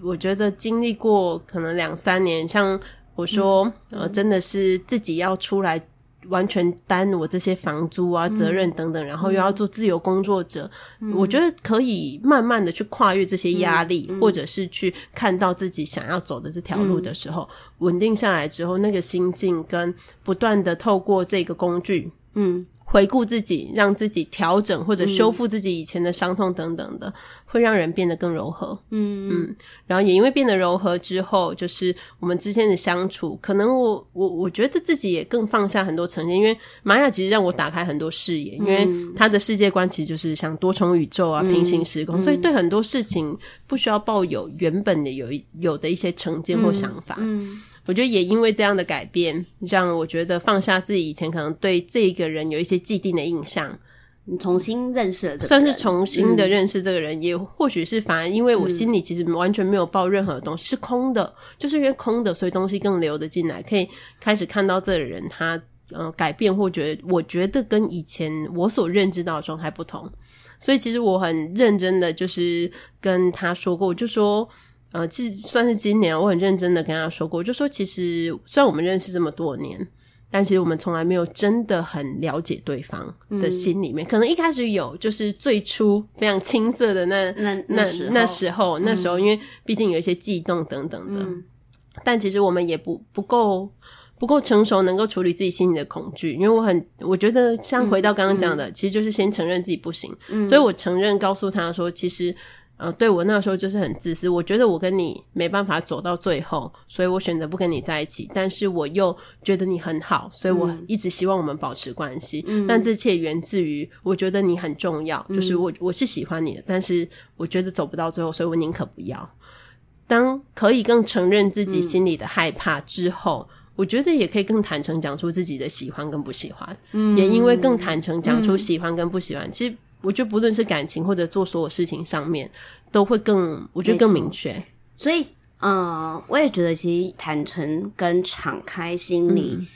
我觉得经历过可能两三年，像我说，嗯，呃，真的是自己要出来。完全担我这些房租啊、责任等等，嗯、然后又要做自由工作者，嗯、我觉得可以慢慢的去跨越这些压力，嗯、或者是去看到自己想要走的这条路的时候，嗯、稳定下来之后，那个心境跟不断的透过这个工具，嗯。回顾自己，让自己调整或者修复自己以前的伤痛等等的，嗯、会让人变得更柔和。嗯嗯，然后也因为变得柔和之后，就是我们之间的相处，可能我我我觉得自己也更放下很多成见，因为玛雅其实让我打开很多视野，因为他的世界观其实就是像多重宇宙啊、嗯、平行时空，嗯、所以对很多事情不需要抱有原本的有有的一些成见或想法。嗯。嗯我觉得也因为这样的改变，让我觉得放下自己以前可能对这个人有一些既定的印象，你重新认识了这个人，算是重新的认识这个人，嗯、也或许是反而因为我心里其实完全没有抱任何东西，嗯、是空的，就是因为空的，所以东西更流得进来，可以开始看到这个人他呃改变，或觉得我觉得跟以前我所认知到的状态不同，所以其实我很认真的就是跟他说过，我就说。呃，其实算是今年，我很认真的跟他说过，就说其实虽然我们认识这么多年，但其实我们从来没有真的很了解对方的心里面。嗯、可能一开始有，就是最初非常青涩的那那那那时候，那时候，因为毕竟有一些悸动等等的，嗯、但其实我们也不不够不够成熟，能够处理自己心里的恐惧。因为我很我觉得，像回到刚刚讲的，嗯嗯、其实就是先承认自己不行，嗯、所以我承认告诉他说，其实。呃，对，我那时候就是很自私，我觉得我跟你没办法走到最后，所以我选择不跟你在一起。但是我又觉得你很好，所以我一直希望我们保持关系。嗯，但这切源自于我觉得你很重要，嗯，就是我我是喜欢你的，但是我觉得走不到最后，所以我宁可不要。当可以更承认自己心里的害怕之后，嗯，我觉得也可以更坦诚讲出自己的喜欢跟不喜欢。嗯，也因为更坦诚讲出喜欢跟不喜欢，嗯，其实。我觉得不论是感情或者做所有事情上面，都会更，我觉得更明确。所以，呃，我也觉得其实坦诚跟敞开心里，嗯、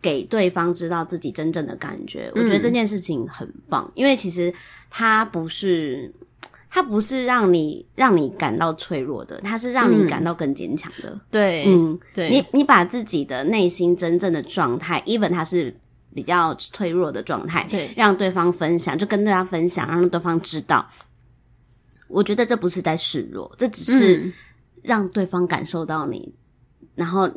给对方知道自己真正的感觉，嗯、我觉得这件事情很棒。因为其实它不是，它不是让你让你感到脆弱的，它是让你感到更坚强的。对，嗯，对，你你把自己的内心真正的状态，even 它是。比较脆弱的状态，对，让对方分享，就跟对方分享，让对方知道。我觉得这不是在示弱，这只是让对方感受到你。嗯、然后，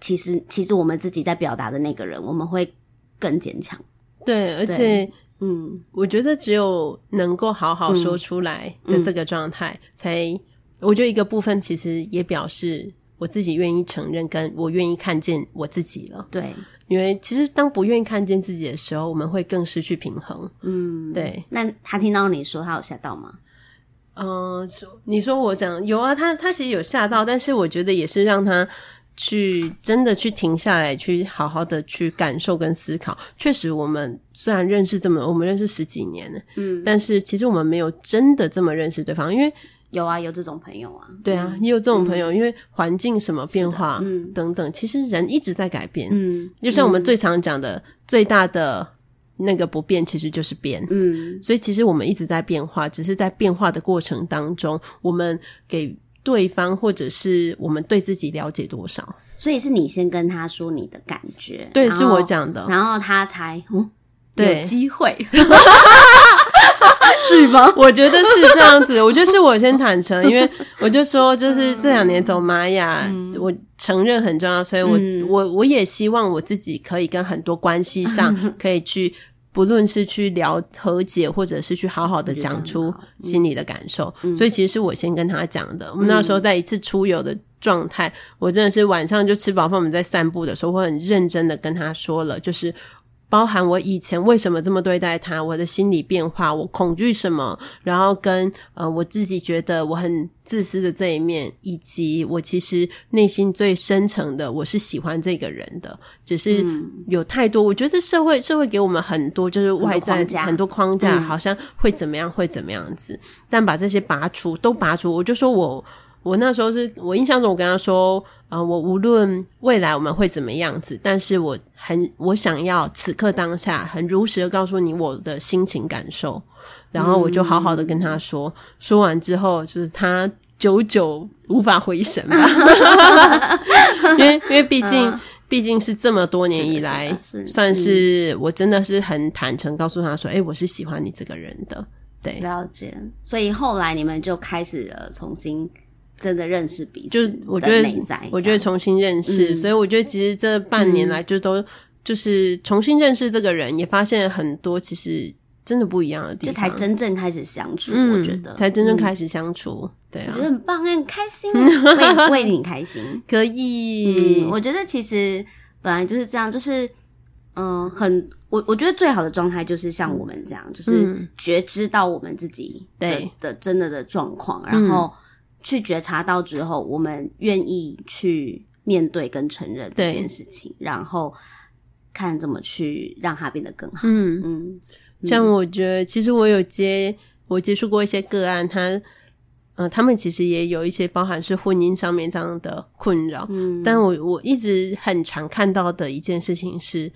其实，其实我们自己在表达的那个人，我们会更坚强。对，而且，嗯，我觉得只有能够好好说出来的这个状态，才，我觉得一个部分其实也表示我自己愿意承认，跟我愿意看见我自己了。对。因为其实当不愿意看见自己的时候，我们会更失去平衡。嗯，对。那他听到你说，他有吓到吗？嗯、呃，你说我讲有啊，他他其实有吓到，但是我觉得也是让他去真的去停下来，去好好的去感受跟思考。确实，我们虽然认识这么，我们认识十几年了，嗯，但是其实我们没有真的这么认识对方，因为。有啊，有这种朋友啊，对啊，也有这种朋友，嗯、因为环境什么变化，嗯，等等，其实人一直在改变，嗯，就像我们最常讲的，嗯、最大的那个不变，其实就是变，嗯，所以其实我们一直在变化，只是在变化的过程当中，我们给对方或者是我们对自己了解多少，所以是你先跟他说你的感觉，对，是我讲的，然后他才，嗯，对。有机会。是吧？我觉得是这样子。我觉得是我先坦诚，因为 我就说，就是这两年走玛雅，嗯、我承认很重要，所以我、嗯、我我也希望我自己可以跟很多关系上可以去，不论是去聊和解，或者是去好好的讲出心里的感受。嗯、所以其实是我先跟他讲的。我们那时候在一次出游的状态，我真的是晚上就吃饱饭，我们在散步的时候，我很认真的跟他说了，就是。包含我以前为什么这么对待他，我的心理变化，我恐惧什么，然后跟呃我自己觉得我很自私的这一面，以及我其实内心最深层的我是喜欢这个人的，只是有太多，我觉得社会社会给我们很多就是外在很多框架，多框架好像会怎么样会怎么样子，但把这些拔除都拔除，我就说我。我那时候是我印象中，我跟他说，啊、呃，我无论未来我们会怎么样子，但是我很我想要此刻当下很如实的告诉你我的心情感受，然后我就好好的跟他说，嗯、说完之后就是他久久无法回神吧，因为因为毕竟、嗯、毕竟是这么多年以来，是是算是我真的是很坦诚告诉他说，诶、欸，我是喜欢你这个人的，对，了解，所以后来你们就开始了重新。真的认识彼此，就我觉得，我觉得重新认识，嗯、所以我觉得其实这半年来就都就是重新认识这个人，嗯、也发现很多其实真的不一样的地方，就才真正开始相处。嗯、我觉得。才真正开始相处，嗯、对啊，我觉得很棒，很开心，为为你开心，可以、嗯。我觉得其实本来就是这样，就是嗯、呃，很我我觉得最好的状态就是像我们这样，嗯、就是觉知到我们自己的对。的真的的状况，然后。去觉察到之后，我们愿意去面对跟承认这件事情，然后看怎么去让它变得更好。嗯嗯，像我觉得，其实我有接我接触过一些个案，他呃，他们其实也有一些包含是婚姻上面这样的困扰。嗯，但我我一直很常看到的一件事情是，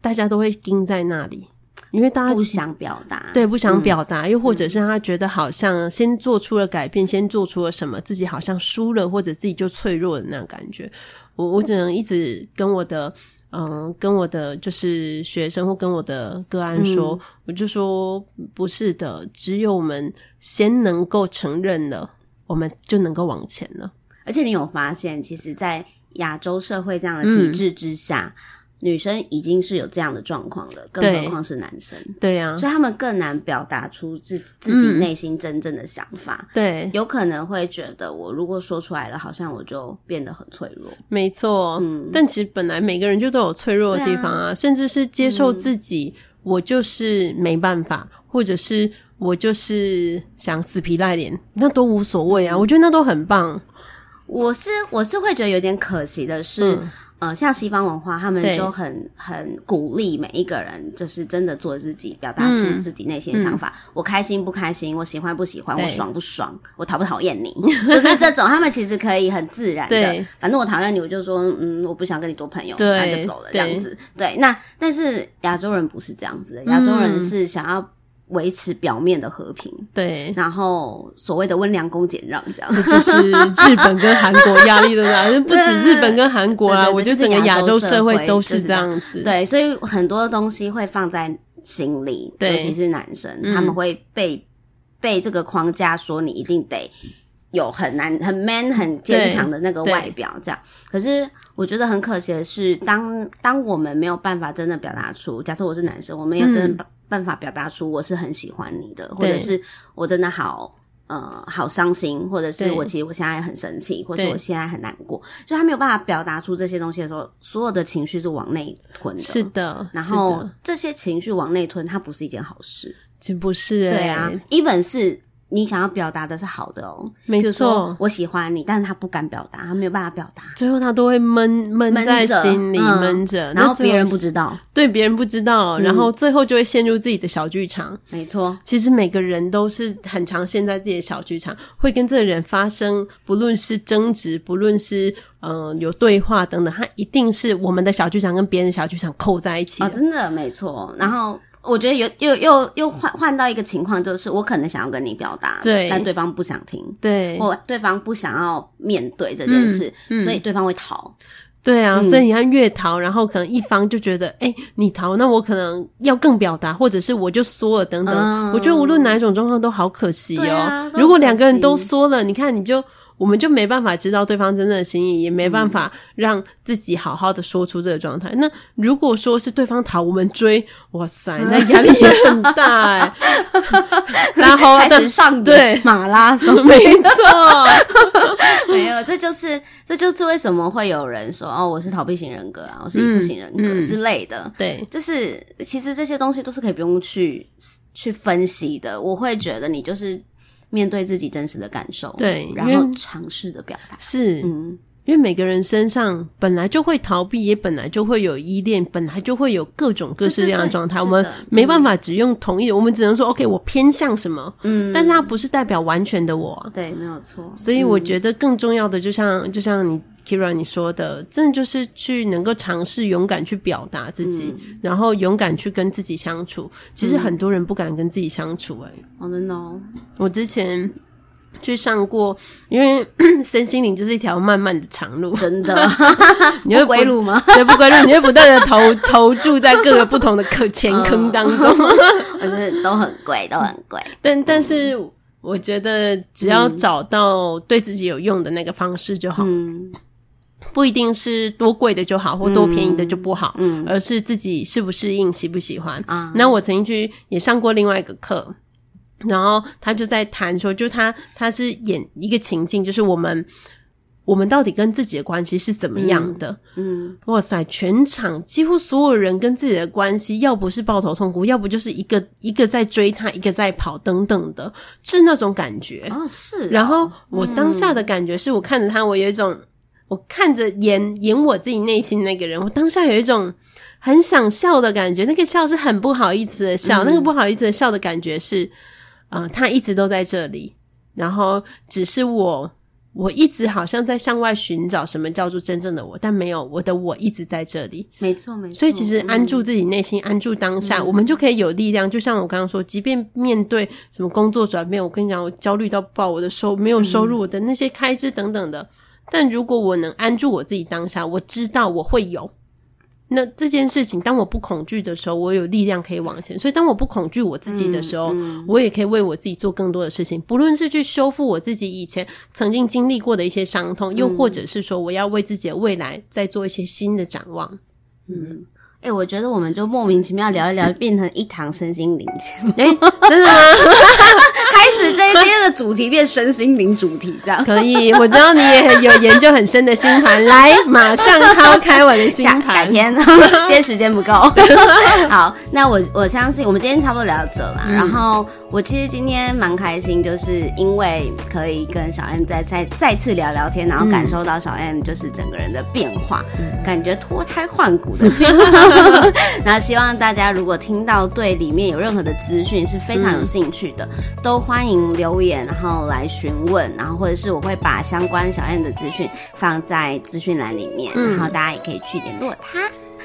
大家都会盯在那里。因为大家不想表达，对，不想表达，嗯、又或者是他觉得好像先做出了改变，嗯、先做出了什么，自己好像输了，或者自己就脆弱的那种感觉。我我只能一直跟我的嗯，跟我的就是学生或跟我的个案说，嗯、我就说不是的，只有我们先能够承认了，我们就能够往前了。而且你有发现，其实，在亚洲社会这样的体制之下。嗯女生已经是有这样的状况了，更何况是男生。对呀，所以他们更难表达出自自己内心真正的想法。对，有可能会觉得，我如果说出来了，好像我就变得很脆弱。没错，嗯，但其实本来每个人就都有脆弱的地方啊，甚至是接受自己，我就是没办法，或者是我就是想死皮赖脸，那都无所谓啊。我觉得那都很棒。我是我是会觉得有点可惜的是。呃，像西方文化，他们就很很鼓励每一个人，就是真的做自己，表达出自己内心的想法。嗯、我开心不开心，我喜欢不喜欢，我爽不爽，我讨不讨厌你，就是这种。他们其实可以很自然的，对反正我讨厌你，我就说，嗯，我不想跟你做朋友，对那就走了这样子。对，对，那但是亚洲人不是这样子的，亚洲人是想要。维持表面的和平，对，然后所谓的温良恭俭让，这样，这就是日本跟韩国压力的大，不止日本跟韩国啊，我觉得整个亚洲社会都是这样子。对，所以很多东西会放在心里，尤其是男生，他们会被被这个框架说你一定得有很难、很 man、很坚强的那个外表，这样。可是我觉得很可惜的是，当当我们没有办法真的表达出，假设我是男生，我没有真的。办法表达出我是很喜欢你的，或者是我真的好呃好伤心，或者是我其实我现在很生气，或者是我现在很难过，就他没有办法表达出这些东西的时候，所有的情绪是往内吞的。是的，然后这些情绪往内吞，它不是一件好事，其实不是、欸。对啊，even 是。你想要表达的是好的哦，没错，我喜欢你，但是他不敢表达，他没有办法表达，最后他都会闷闷在心里闷着，然后别人不知道，对，别人不知道，然后最后就会陷入自己的小剧场。没错，其实每个人都是很常陷在自己的小剧场，会跟这个人发生，不论是争执，不论是嗯、呃、有对话等等，他一定是我们的小剧场跟别人的小剧场扣在一起。哦，真的没错，然后。我觉得有又又又换换到一个情况，就是我可能想要跟你表达，对，但对方不想听，对，或对方不想要面对这件事，嗯嗯、所以对方会逃。对啊，所以你看越逃，然后可能一方就觉得，哎，你逃，那我可能要更表达，或者是我就缩了等等。嗯、我觉得无论哪一种状况都好可惜哦。啊、如果两个人都缩了，你看你就。我们就没办法知道对方真正的心意，也没办法让自己好好的说出这个状态。嗯、那如果说是对方逃，我们追，哇塞，那压力也很大哎。然后开始上对马拉松，没错，没有，这就是这就是为什么会有人说哦，我是逃避型人格啊，我是依附型人格之类的。对，就是其实这些东西都是可以不用去去分析的。我会觉得你就是。面对自己真实的感受，对，然后尝试的表达是，嗯，因为每个人身上本来就会逃避，也本来就会有依恋，本来就会有各种各式各样的状态。我们没办法只用同一的，我们只能说 OK，我偏向什么，嗯，但是它不是代表完全的我，对，没有错。所以我觉得更重要的，就像就像你。Keira，你说的，真的就是去能够尝试勇敢去表达自己，嗯、然后勇敢去跟自己相处。其实很多人不敢跟自己相处、欸，哎、嗯，真的哦。我之前去上过，因为 身心灵就是一条漫漫的长路，真的。你会归路吗？对，不归路，你会不断的投 投注在各个不同的坑前坑当中，我觉得都很贵，都很贵。但但是，我觉得只要找到对自己有用的那个方式就好。嗯不一定是多贵的就好，或多便宜的就不好，嗯，而是自己适不适应、喜不喜欢。啊，那我曾经去也上过另外一个课，然后他就在谈说，就他他是演一个情境，就是我们我们到底跟自己的关系是怎么样的？嗯，嗯，哇塞，全场几乎所有人跟自己的关系，要不是抱头痛哭，要不就是一个一个在追他，一个在跑，等等的，是那种感觉。哦，是哦。然后我当下的感觉是我看着他，我有一种。我看着演演我自己内心那个人，我当下有一种很想笑的感觉，那个笑是很不好意思的笑，嗯、那个不好意思的笑的感觉是，呃，他一直都在这里，然后只是我，我一直好像在向外寻找什么叫做真正的我，但没有，我的我一直在这里，没错没错。所以其实安住自己内心，嗯、安住当下，嗯、我们就可以有力量。就像我刚刚说，即便面对什么工作转变，我跟你讲，我焦虑到爆，我的收没有收入，我的那些开支等等的。但如果我能安住我自己当下，我知道我会有那这件事情。当我不恐惧的时候，我有力量可以往前。所以，当我不恐惧我自己的时候，嗯嗯、我也可以为我自己做更多的事情。不论是去修复我自己以前曾经经历过的一些伤痛，又或者是说，我要为自己的未来再做一些新的展望。嗯。哎、欸，我觉得我们就莫名其妙聊一聊，变成一堂身心灵。哎、欸，真的吗？开始这一今天的主题变身心灵主题，这样可以。我知道你也有研究很深的星盘，来，马上抛开我的星盘。改天，今天时间不够。好，那我我相信我们今天差不多聊到这了。嗯、然后我其实今天蛮开心，就是因为可以跟小 M 再再再次聊聊天，然后感受到小 M 就是整个人的变化，嗯、感觉脱胎换骨的变化。那希望大家如果听到对里面有任何的资讯是非常有兴趣的，嗯、都欢迎留言，然后来询问，然后或者是我会把相关小 M 的资讯放在资讯栏里面，嗯、然后大家也可以去联络他。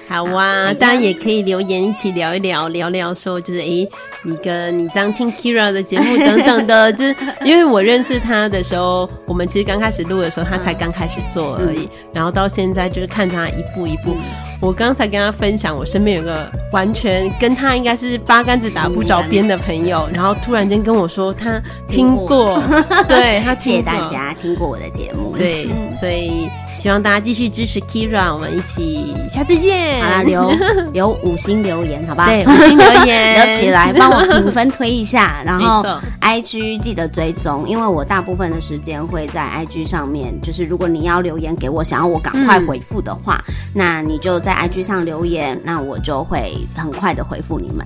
好啊，好大家也可以留言一起聊一聊，聊聊说就是诶，你跟你这样听 Keira 的节目等等的，就是因为我认识他的时候，我们其实刚开始录的时候，他才刚开始做而已，嗯、然后到现在就是看他一步一步。嗯我刚才跟他分享，我身边有个完全跟他应该是八竿子打不着边的朋友，然后突然间跟我说他听过，听过对他谢谢大家听过我的节目，对，所以希望大家继续支持 Keira，我们一起下次见。好啦，留留五星留言，好吧？对，五星留言。留起来，帮 我评分推一下，然后 IG 记得追踪，因为我大部分的时间会在 IG 上面，就是如果你要留言给我，想要我赶快回复的话，嗯、那你就在。在 IG 上留言，那我就会很快的回复你们。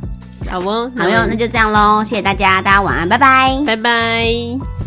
好哦，好哟，那就这样喽，谢谢大家，大家晚安，拜拜，拜拜。